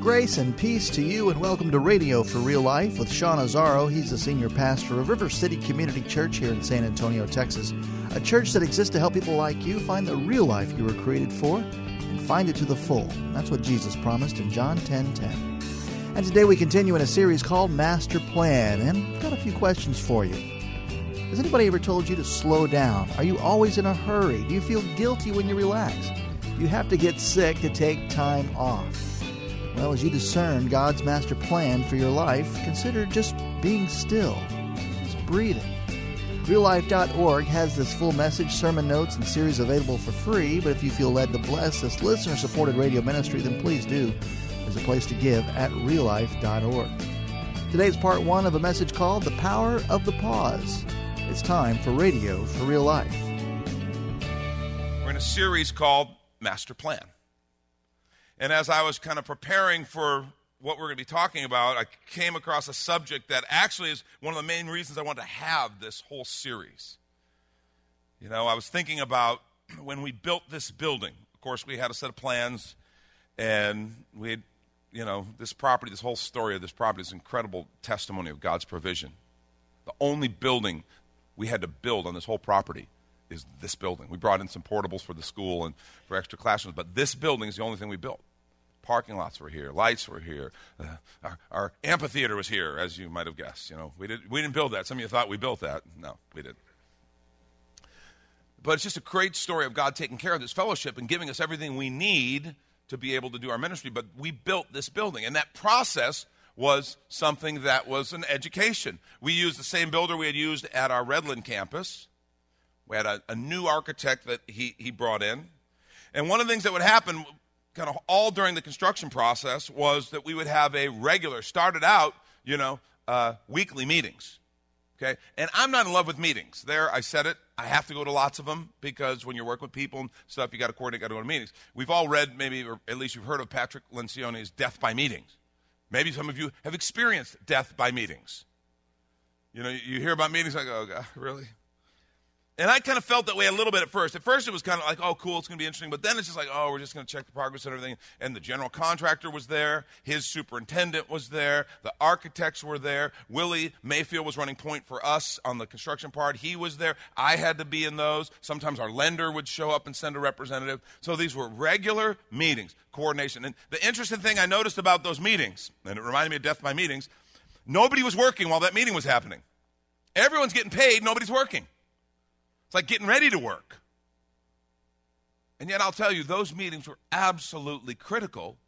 Grace and peace to you, and welcome to Radio for Real Life with Sean Azzaro. He's the senior pastor of River City Community Church here in San Antonio, Texas. A church that exists to help people like you find the real life you were created for and find it to the full. That's what Jesus promised in John 10 10. And today we continue in a series called Master Plan, and I've got a few questions for you. Has anybody ever told you to slow down? Are you always in a hurry? Do you feel guilty when you relax? You have to get sick to take time off? Well, as you discern God's master plan for your life, consider just being still, just breathing. RealLife.org has this full message, sermon notes, and series available for free. But if you feel led to bless this listener supported radio ministry, then please do. There's a place to give at reallife.org. Today's part one of a message called The Power of the Pause. It's time for Radio for Real Life. We're in a series called Master Plan. And as I was kind of preparing for what we're going to be talking about, I came across a subject that actually is one of the main reasons I want to have this whole series. You know, I was thinking about when we built this building. Of course, we had a set of plans, and we had, you know, this property, this whole story of this property is incredible testimony of God's provision. The only building we had to build on this whole property is this building. We brought in some portables for the school and for extra classrooms, but this building is the only thing we built parking lots were here, lights were here, uh, our, our, amphitheater was here, as you might have guessed. You know, we did we didn't build that. Some of you thought we built that. No, we didn't. But it's just a great story of God taking care of this fellowship and giving us everything we need to be able to do our ministry. But we built this building, and that process was something that was an education. We used the same builder we had used at our Redland campus. We had a, a new architect that he, he brought in. And one of the things that would happen kind of all during the construction process was that we would have a regular, started out, you know, uh, weekly meetings. Okay? And I'm not in love with meetings. There, I said it. I have to go to lots of them because when you're working with people and stuff, you got to coordinate, got to go to meetings. We've all read, maybe, or at least you've heard of Patrick Lencioni's Death by Meetings. Maybe some of you have experienced death by meetings. You know, you hear about meetings like, oh, God, really? And I kind of felt that way a little bit at first. At first, it was kind of like, oh, cool, it's going to be interesting. But then it's just like, oh, we're just going to check the progress and everything. And the general contractor was there. His superintendent was there. The architects were there. Willie Mayfield was running point for us on the construction part. He was there. I had to be in those. Sometimes our lender would show up and send a representative. So these were regular meetings, coordination. And the interesting thing I noticed about those meetings, and it reminded me of death by meetings, nobody was working while that meeting was happening. Everyone's getting paid, nobody's working. It's like getting ready to work. And yet, I'll tell you, those meetings were absolutely critical,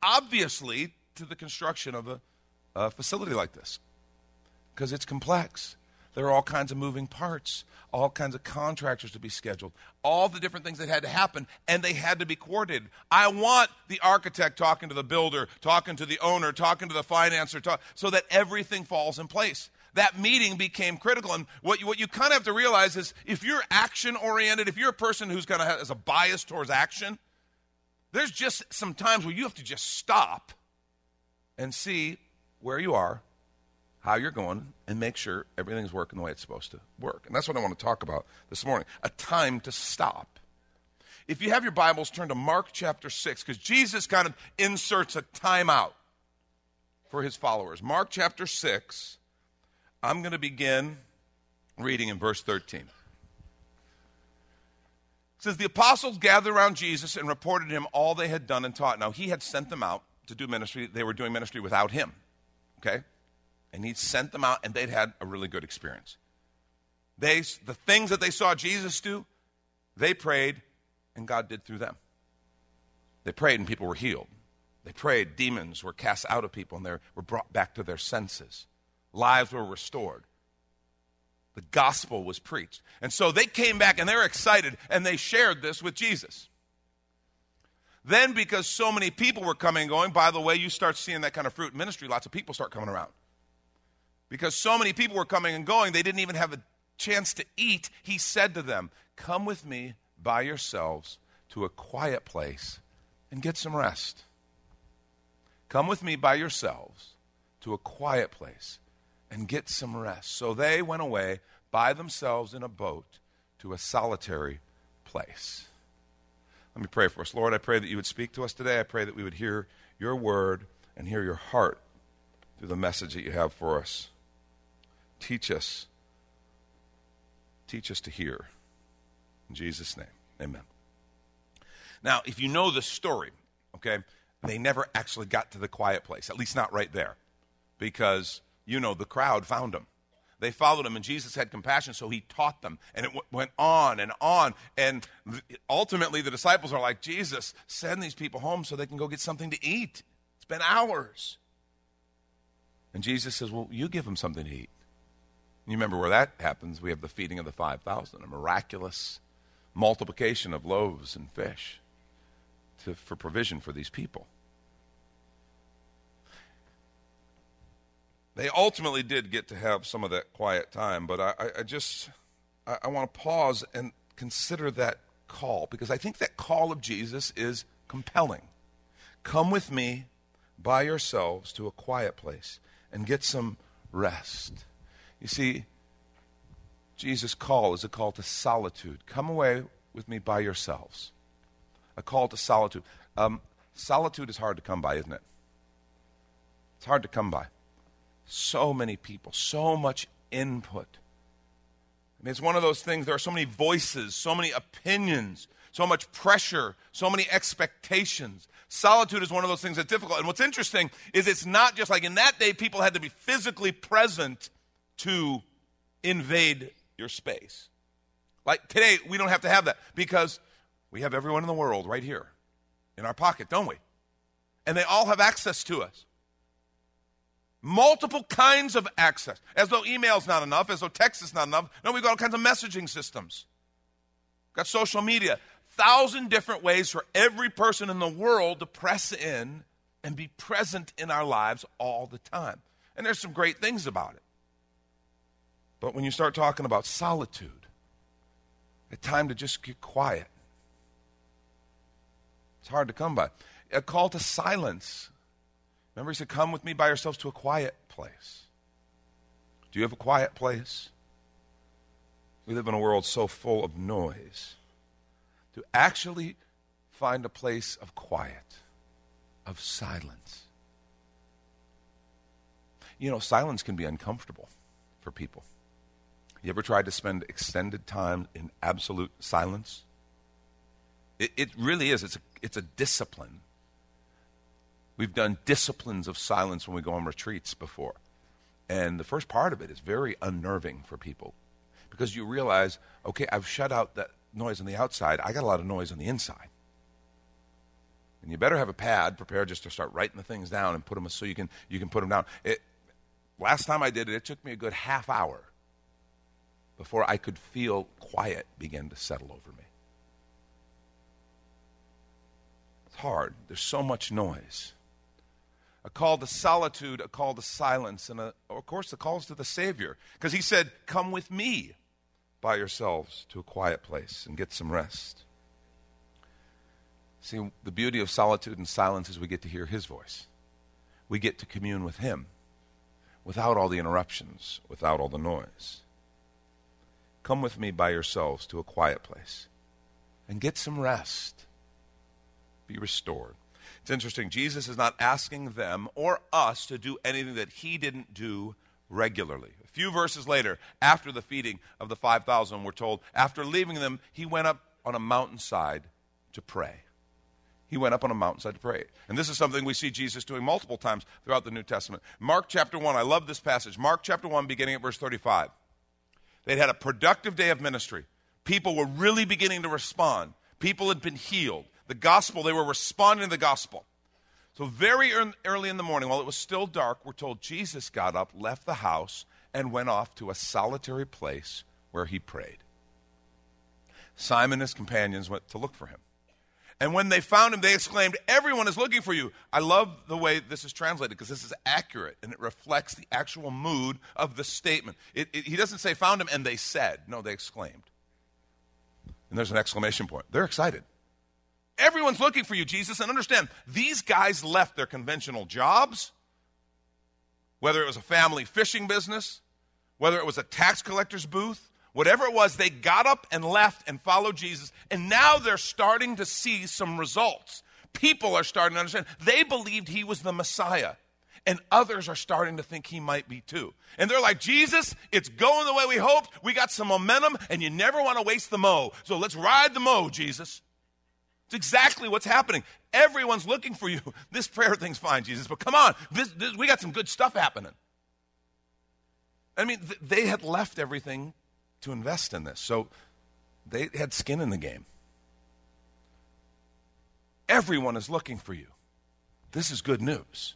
obviously, to the construction of a, a facility like this because it's complex. There are all kinds of moving parts, all kinds of contractors to be scheduled, all the different things that had to happen, and they had to be coordinated. I want the architect talking to the builder, talking to the owner, talking to the financer, talk, so that everything falls in place that meeting became critical. And what you, what you kind of have to realize is if you're action oriented, if you're a person who's kind of has a bias towards action, there's just some times where you have to just stop and see where you are, how you're going, and make sure everything's working the way it's supposed to work. And that's what I want to talk about this morning a time to stop. If you have your Bibles, turn to Mark chapter 6, because Jesus kind of inserts a timeout for his followers. Mark chapter 6 I'm going to begin reading in verse 13. It says, The apostles gathered around Jesus and reported to him all they had done and taught. Now, he had sent them out to do ministry. They were doing ministry without him. Okay? And he sent them out, and they'd had a really good experience. They, the things that they saw Jesus do, they prayed, and God did through them. They prayed, and people were healed. They prayed, demons were cast out of people, and they were brought back to their senses lives were restored. The gospel was preached. And so they came back and they're excited and they shared this with Jesus. Then, because so many people were coming and going, by the way, you start seeing that kind of fruit in ministry, lots of people start coming around. Because so many people were coming and going, they didn't even have a chance to eat. He said to them, Come with me by yourselves to a quiet place and get some rest. Come with me by yourselves to a quiet place and get some rest. So they went away by themselves in a boat to a solitary place. Let me pray for us. Lord, I pray that you would speak to us today. I pray that we would hear your word and hear your heart through the message that you have for us. Teach us. Teach us to hear. In Jesus' name, amen. Now, if you know the story, okay, they never actually got to the quiet place, at least not right there, because, you know, the crowd found him. They followed him, and Jesus had compassion, so he taught them. And it w- went on and on. And ultimately, the disciples are like, Jesus, send these people home so they can go get something to eat. It's been hours. And Jesus says, Well, you give them something to eat. You remember where that happens? We have the feeding of the 5,000, a miraculous multiplication of loaves and fish to, for provision for these people. They ultimately did get to have some of that quiet time, but I, I just I, I want to pause and consider that call because I think that call of Jesus is compelling. Come with me by yourselves to a quiet place and get some rest. You see, Jesus' call is a call to solitude. Come away with me by yourselves. A call to solitude. Um, solitude is hard to come by, isn't it? It's hard to come by. So many people, so much input. I mean, it's one of those things, there are so many voices, so many opinions, so much pressure, so many expectations. Solitude is one of those things that's difficult. And what's interesting is it's not just like in that day, people had to be physically present to invade your space. Like today, we don't have to have that because we have everyone in the world right here in our pocket, don't we? And they all have access to us. Multiple kinds of access. As though email's not enough, as though text is not enough. No, we've got all kinds of messaging systems. Got social media. Thousand different ways for every person in the world to press in and be present in our lives all the time. And there's some great things about it. But when you start talking about solitude, a time to just get quiet, it's hard to come by. A call to silence. Remember, he said, Come with me by yourselves to a quiet place. Do you have a quiet place? We live in a world so full of noise. To actually find a place of quiet, of silence. You know, silence can be uncomfortable for people. You ever tried to spend extended time in absolute silence? It, it really is. It's a, it's a discipline. We've done disciplines of silence when we go on retreats before. And the first part of it is very unnerving for people because you realize, okay, I've shut out that noise on the outside. I got a lot of noise on the inside. And you better have a pad prepared just to start writing the things down and put them so you can, you can put them down. It, last time I did it, it took me a good half hour before I could feel quiet begin to settle over me. It's hard. There's so much noise. A call to solitude, a call to silence, and a, of course, a call to the Savior. Because he said, Come with me by yourselves to a quiet place and get some rest. See, the beauty of solitude and silence is we get to hear his voice. We get to commune with him without all the interruptions, without all the noise. Come with me by yourselves to a quiet place and get some rest. Be restored. It's interesting. Jesus is not asking them or us to do anything that he didn't do regularly. A few verses later, after the feeding of the 5,000, we're told, after leaving them, he went up on a mountainside to pray. He went up on a mountainside to pray. And this is something we see Jesus doing multiple times throughout the New Testament. Mark chapter 1, I love this passage. Mark chapter 1, beginning at verse 35. They'd had a productive day of ministry. People were really beginning to respond. People had been healed. The gospel, they were responding to the gospel. So, very early in the morning, while it was still dark, we're told Jesus got up, left the house, and went off to a solitary place where he prayed. Simon and his companions went to look for him. And when they found him, they exclaimed, Everyone is looking for you. I love the way this is translated because this is accurate and it reflects the actual mood of the statement. It, it, he doesn't say, Found him and they said. No, they exclaimed. And there's an exclamation point. They're excited. Everyone's looking for you, Jesus. And understand, these guys left their conventional jobs, whether it was a family fishing business, whether it was a tax collector's booth, whatever it was, they got up and left and followed Jesus. And now they're starting to see some results. People are starting to understand. They believed he was the Messiah. And others are starting to think he might be too. And they're like, Jesus, it's going the way we hoped. We got some momentum, and you never want to waste the mo. So let's ride the mo, Jesus. It's exactly what's happening. Everyone's looking for you. This prayer thing's fine, Jesus, but come on. This, this, we got some good stuff happening. I mean, th- they had left everything to invest in this. So they had skin in the game. Everyone is looking for you. This is good news.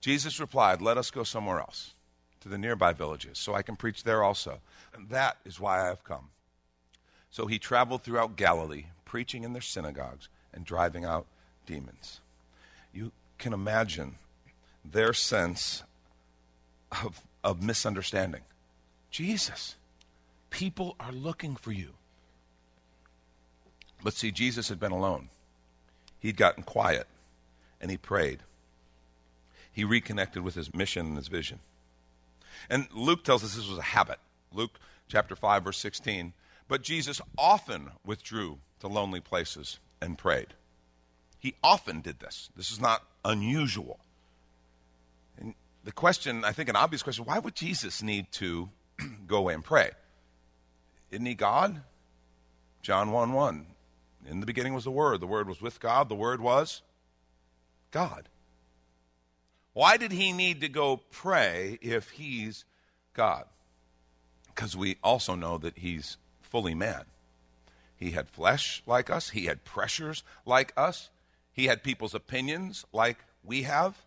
Jesus replied, Let us go somewhere else, to the nearby villages, so I can preach there also. And that is why I have come. So he traveled throughout Galilee, preaching in their synagogues and driving out demons. You can imagine their sense of, of misunderstanding. Jesus. People are looking for you. But see, Jesus had been alone. He'd gotten quiet and he prayed. He reconnected with his mission and his vision. And Luke tells us this was a habit. Luke chapter 5, verse 16. But Jesus often withdrew to lonely places and prayed. He often did this. This is not unusual. And the question, I think an obvious question, why would Jesus need to go away and pray. Isn't he God? John 1 1. In the beginning was the Word. The Word was with God. The Word was God. Why did he need to go pray if he's God? Because we also know that he's fully man. He had flesh like us, he had pressures like us, he had people's opinions like we have,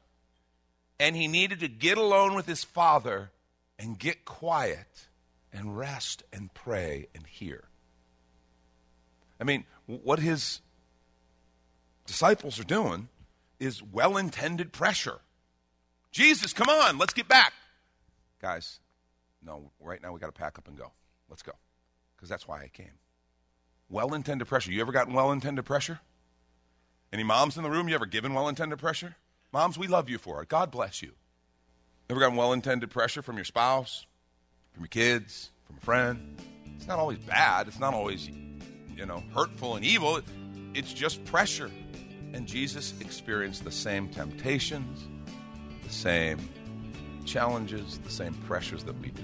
and he needed to get alone with his Father and get quiet and rest and pray and hear. I mean, what his disciples are doing is well intended pressure. Jesus, come on, let's get back. Guys, no, right now we got to pack up and go. Let's go. Because that's why I came. Well intended pressure. You ever gotten well intended pressure? Any moms in the room, you ever given well intended pressure? Moms, we love you for it. God bless you. Ever gotten well intended pressure from your spouse, from your kids, from a friend? It's not always bad. It's not always, you know, hurtful and evil. It's just pressure. And Jesus experienced the same temptations, the same challenges, the same pressures that we do.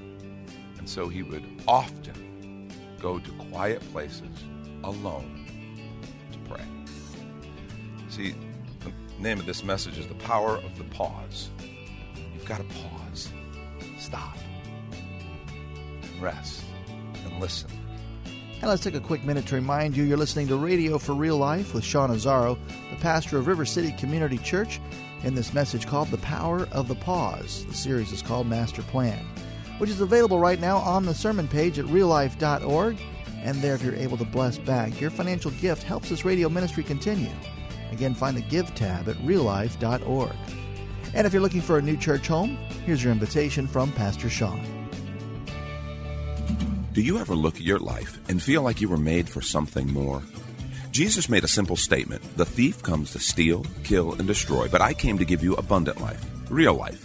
And so he would often go to quiet places alone to pray. See, the name of this message is The Power of the Pause. You've got to pause, stop, and rest, and listen. And let's take a quick minute to remind you you're listening to Radio for Real Life with Sean Azzaro, the pastor of River City Community Church, in this message called The Power of the Pause. The series is called Master Plan, which is available right now on the sermon page at reallife.org. And there, if you're able to bless back, your financial gift helps this radio ministry continue. Again, find the Give tab at reallife.org. And if you're looking for a new church home, here's your invitation from Pastor Sean. Do you ever look at your life and feel like you were made for something more? Jesus made a simple statement The thief comes to steal, kill, and destroy, but I came to give you abundant life, real life.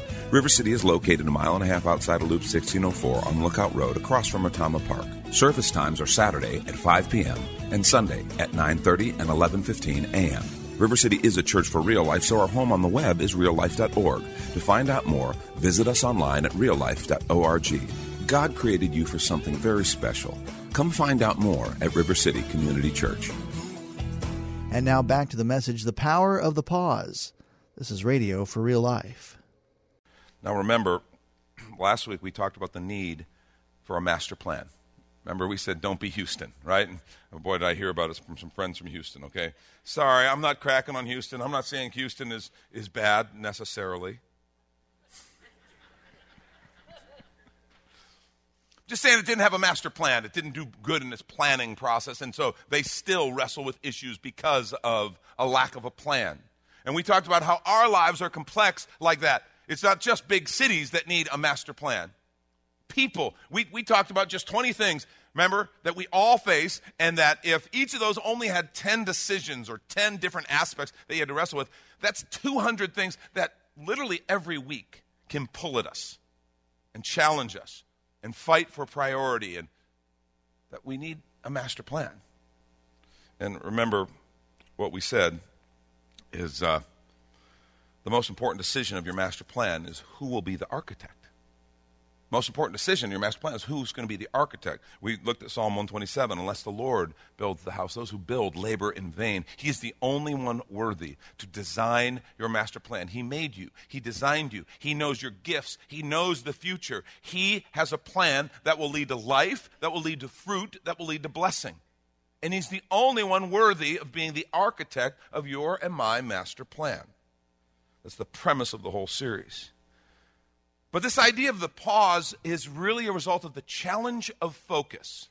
River City is located a mile and a half outside of Loop 1604 on Lookout Road across from Retama Park. Service times are Saturday at 5 p.m. and Sunday at 9:30 and 11:15 a.m. River City is a church for real life, so our home on the web is reallife.org. To find out more, visit us online at reallife.org. God created you for something very special. Come find out more at River City Community Church. And now back to the message The Power of the Pause. This is radio for real life. Now remember, last week we talked about the need for a master plan. Remember, we said, don't be Houston, right? Oh boy, did I hear about it from some friends from Houston, okay? Sorry, I'm not cracking on Houston. I'm not saying Houston is, is bad necessarily. Just saying it didn't have a master plan. It didn't do good in its planning process, and so they still wrestle with issues because of a lack of a plan. And we talked about how our lives are complex like that. It's not just big cities that need a master plan. People, we, we talked about just 20 things, remember, that we all face, and that if each of those only had 10 decisions or 10 different aspects that you had to wrestle with, that's 200 things that literally every week can pull at us and challenge us and fight for priority and that we need a master plan. And remember what we said is uh, the most important decision of your master plan is who will be the architect. Most important decision in your master plan is who's going to be the architect. We looked at Psalm 127 unless the Lord builds the house, those who build labor in vain. He is the only one worthy to design your master plan. He made you, He designed you, He knows your gifts, He knows the future. He has a plan that will lead to life, that will lead to fruit, that will lead to blessing. And He's the only one worthy of being the architect of your and my master plan. That's the premise of the whole series. But this idea of the pause is really a result of the challenge of focus.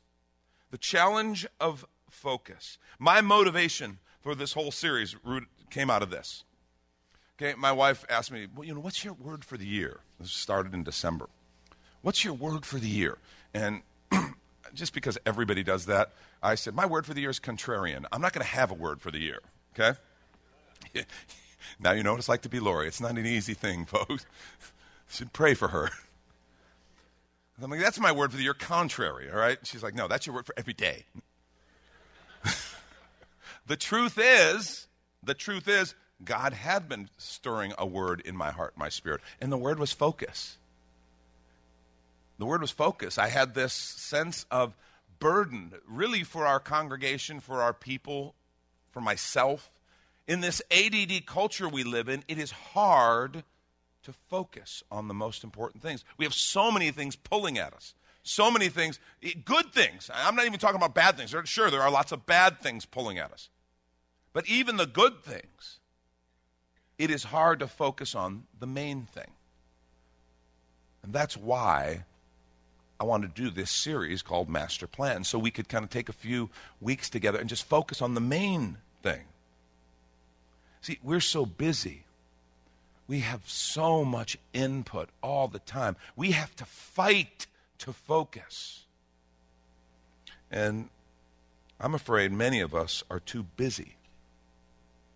The challenge of focus. My motivation for this whole series came out of this. Okay, my wife asked me, well, you know, what's your word for the year? This started in December. What's your word for the year? And just because everybody does that, I said, my word for the year is contrarian. I'm not going to have a word for the year, okay? Now you know what it's like to be Lori. It's not an easy thing, folks should pray for her. I'm like, that's my word for the year, contrary, all right? She's like, no, that's your word for every day. the truth is, the truth is, God had been stirring a word in my heart, my spirit, and the word was focus. The word was focus. I had this sense of burden, really, for our congregation, for our people, for myself. In this ADD culture we live in, it is hard to focus on the most important things. We have so many things pulling at us. So many things, good things. I'm not even talking about bad things. Sure, there are lots of bad things pulling at us. But even the good things, it is hard to focus on the main thing. And that's why I want to do this series called Master Plan, so we could kind of take a few weeks together and just focus on the main thing. See, we're so busy we have so much input all the time. We have to fight to focus. And I'm afraid many of us are too busy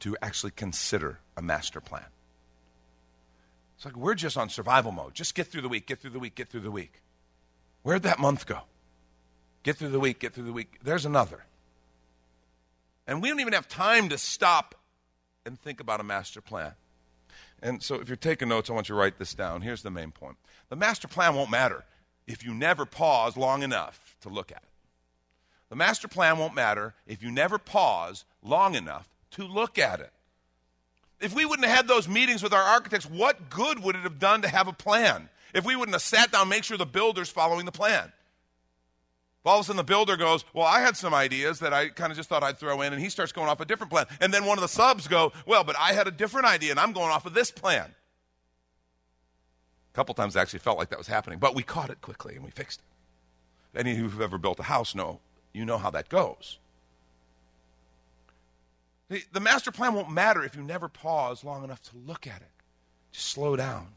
to actually consider a master plan. It's like we're just on survival mode. Just get through the week, get through the week, get through the week. Where'd that month go? Get through the week, get through the week. There's another. And we don't even have time to stop and think about a master plan. And so if you're taking notes, I want you to write this down. Here's the main point the master plan won't matter if you never pause long enough to look at it. The master plan won't matter if you never pause long enough to look at it. If we wouldn't have had those meetings with our architects, what good would it have done to have a plan? If we wouldn't have sat down, make sure the builder's following the plan all of a sudden the builder goes, Well, I had some ideas that I kind of just thought I'd throw in, and he starts going off a different plan. And then one of the subs go, Well, but I had a different idea, and I'm going off of this plan. A couple times it actually felt like that was happening, but we caught it quickly and we fixed it. Any of you who've ever built a house know you know how that goes. The master plan won't matter if you never pause long enough to look at it. Just slow down.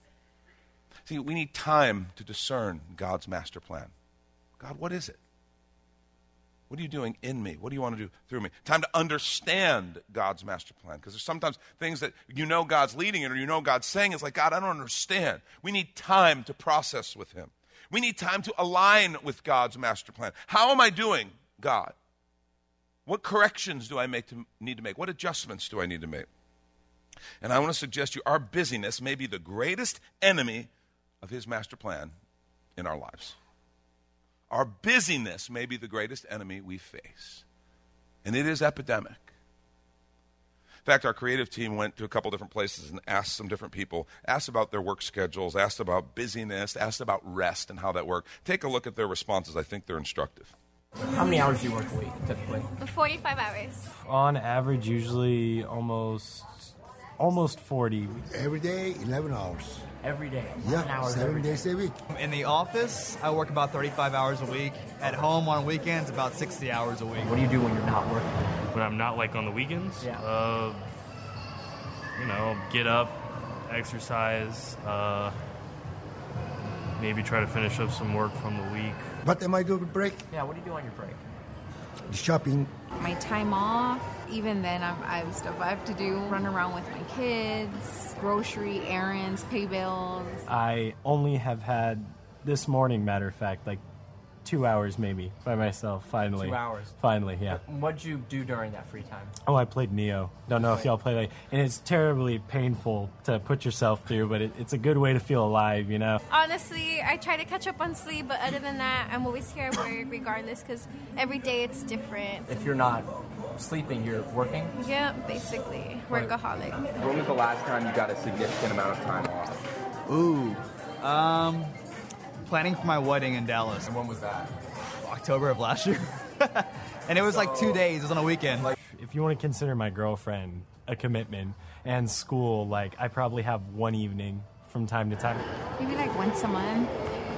See, we need time to discern God's master plan. God, what is it? What are you doing in me? What do you want to do through me? Time to understand God's master plan. Because there's sometimes things that you know God's leading in or you know God's saying. It's like, God, I don't understand. We need time to process with Him. We need time to align with God's master plan. How am I doing, God? What corrections do I make to, need to make? What adjustments do I need to make? And I want to suggest to you our busyness may be the greatest enemy of His master plan in our lives. Our busyness may be the greatest enemy we face, and it is epidemic. In fact, our creative team went to a couple different places and asked some different people, asked about their work schedules, asked about busyness, asked about rest and how that worked. Take a look at their responses. I think they're instructive. How many hours do you work a week typically? 45 hours. On average, usually almost almost 40. Every day, 11 hours. Every day? Yeah, hours seven every day. days a week. In the office, I work about 35 hours a week. At home on weekends, about 60 hours a week. What do you do when you're not working? When I'm not like on the weekends? Yeah. Uh, you know, get up, exercise, uh, maybe try to finish up some work from the week. What am I doing with break? Yeah, what do you do on your break? Shopping. My time off, even then, I'm, I have stuff I have to do. Run around with my kids, grocery errands, pay bills. I only have had this morning, matter of fact, like two hours maybe by myself. Finally, Two hours. Finally, yeah. What'd you do during that free time? Oh, I played Nioh. Don't know if y'all play that, and it's terribly painful to put yourself through, but it, it's a good way to feel alive, you know. Honestly, I try to catch up on sleep, but other than that, I'm always here at work regardless because every day it's different. If you're not sleeping, you're working? Yeah, basically. Workaholic. When was the last time you got a significant amount of time off? Ooh. Um, planning for my wedding in Dallas. And when was that? October of last year. and it was like two days. It was on a weekend. Like, If you want to consider my girlfriend a commitment and school, like I probably have one evening from time to time. Maybe like once a month.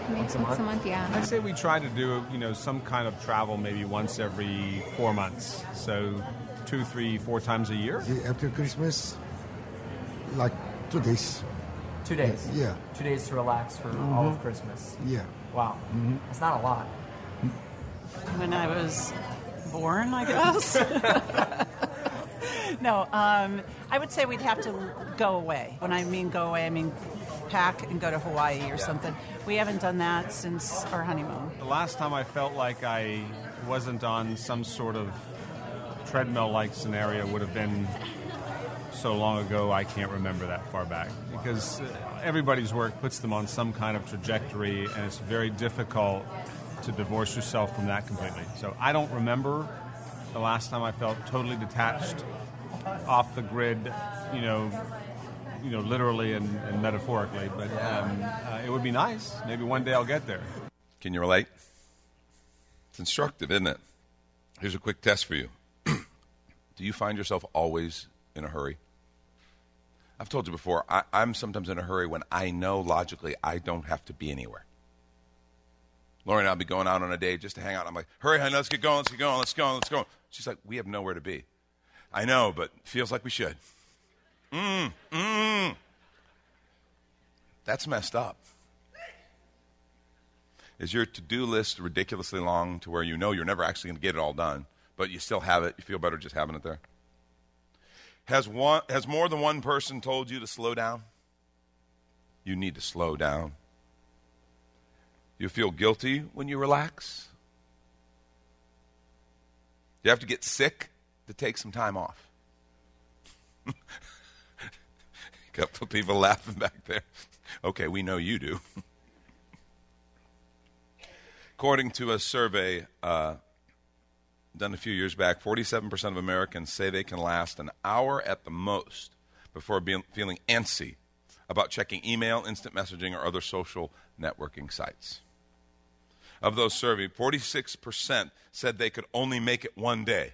Maybe Once a month? yeah. I'd say we try to do, you know, some kind of travel maybe once every four months. So two, three, four times a year. After Christmas, like two days. Two days? Yeah. Two days to relax for all of Christmas. Yeah. Wow. That's not a lot. when I was born, I guess. no, um, I would say we'd have to go away. When I mean go away, I mean pack and go to Hawaii or something. We haven't done that since our honeymoon. The last time I felt like I wasn't on some sort of treadmill like scenario would have been so long ago I can't remember that far back because uh, everybody's work puts them on some kind of trajectory and it's very difficult to divorce yourself from that completely. So I don't remember the last time I felt totally detached off the grid, you know, you know, literally and, and metaphorically. But um, uh, it would be nice. Maybe one day I'll get there. Can you relate? It's instructive, isn't it? Here's a quick test for you. Do you find yourself always in a hurry? I've told you before, I, I'm sometimes in a hurry when I know logically I don't have to be anywhere. Lori and I'll be going out on a day just to hang out. I'm like, hurry, honey, let's get going, let's get going, let's go, let's go. She's like, we have nowhere to be. I know, but feels like we should. Mm, mm. That's messed up. Is your to do list ridiculously long to where you know you're never actually going to get it all done, but you still have it? You feel better just having it there? Has, one, has more than one person told you to slow down? You need to slow down. You feel guilty when you relax? You have to get sick to take some time off. A couple of people laughing back there. Okay, we know you do. According to a survey uh, done a few years back, 47% of Americans say they can last an hour at the most before being, feeling antsy about checking email, instant messaging, or other social networking sites. Of those surveyed, 46% said they could only make it one day.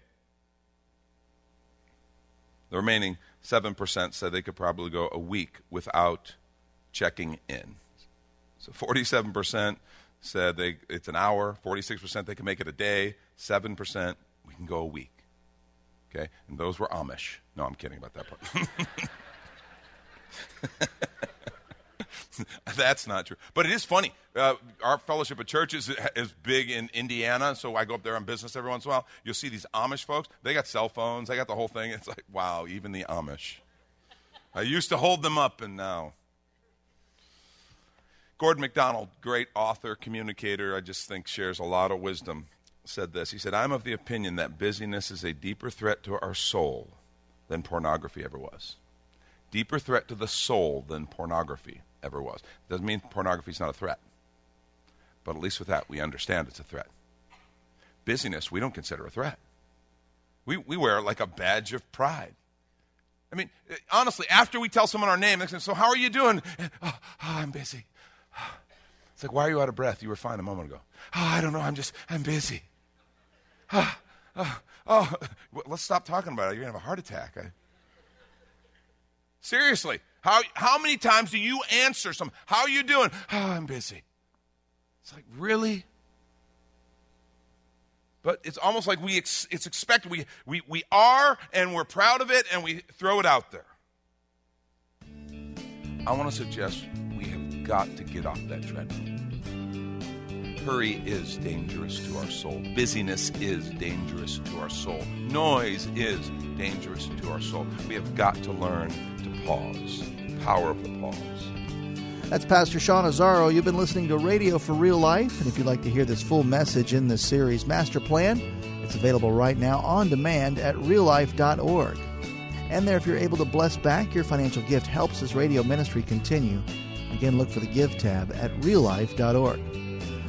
The remaining 7% said they could probably go a week without checking in. So 47% said they, it's an hour, 46% they can make it a day, 7% we can go a week. Okay? And those were Amish. No, I'm kidding about that part. That's not true. But it is funny. Uh, our fellowship of churches is big in Indiana, so I go up there on business every once in a while. You'll see these Amish folks. They got cell phones, they got the whole thing. It's like, wow, even the Amish. I used to hold them up, and now. Gordon MacDonald, great author, communicator, I just think shares a lot of wisdom, said this. He said, I'm of the opinion that busyness is a deeper threat to our soul than pornography ever was. Deeper threat to the soul than pornography ever was. Doesn't mean pornography is not a threat. But at least with that, we understand it's a threat. Busyness, we don't consider a threat. We, we wear it like a badge of pride. I mean, honestly, after we tell someone our name, they say, So, how are you doing? Oh, oh, I'm busy. Like, Why are you out of breath? You were fine a moment ago. Oh, I don't know. I'm just, I'm busy. Ah, ah, oh, oh, oh. let's stop talking about it. You're going to have a heart attack. I... Seriously, how, how many times do you answer some, How are you doing? Oh, I'm busy. It's like, really? But it's almost like we ex- it's expected. We, we, we are, and we're proud of it, and we throw it out there. I want to suggest we have got to get off that treadmill. Hurry is dangerous to our soul. Busyness is dangerous to our soul. Noise is dangerous to our soul. We have got to learn to pause. Power of the pause. That's Pastor Sean Azzaro. You've been listening to Radio for Real Life. And if you'd like to hear this full message in this series, Master Plan, it's available right now on demand at reallife.org. And there, if you're able to bless back, your financial gift helps this radio ministry continue. Again, look for the Give tab at reallife.org.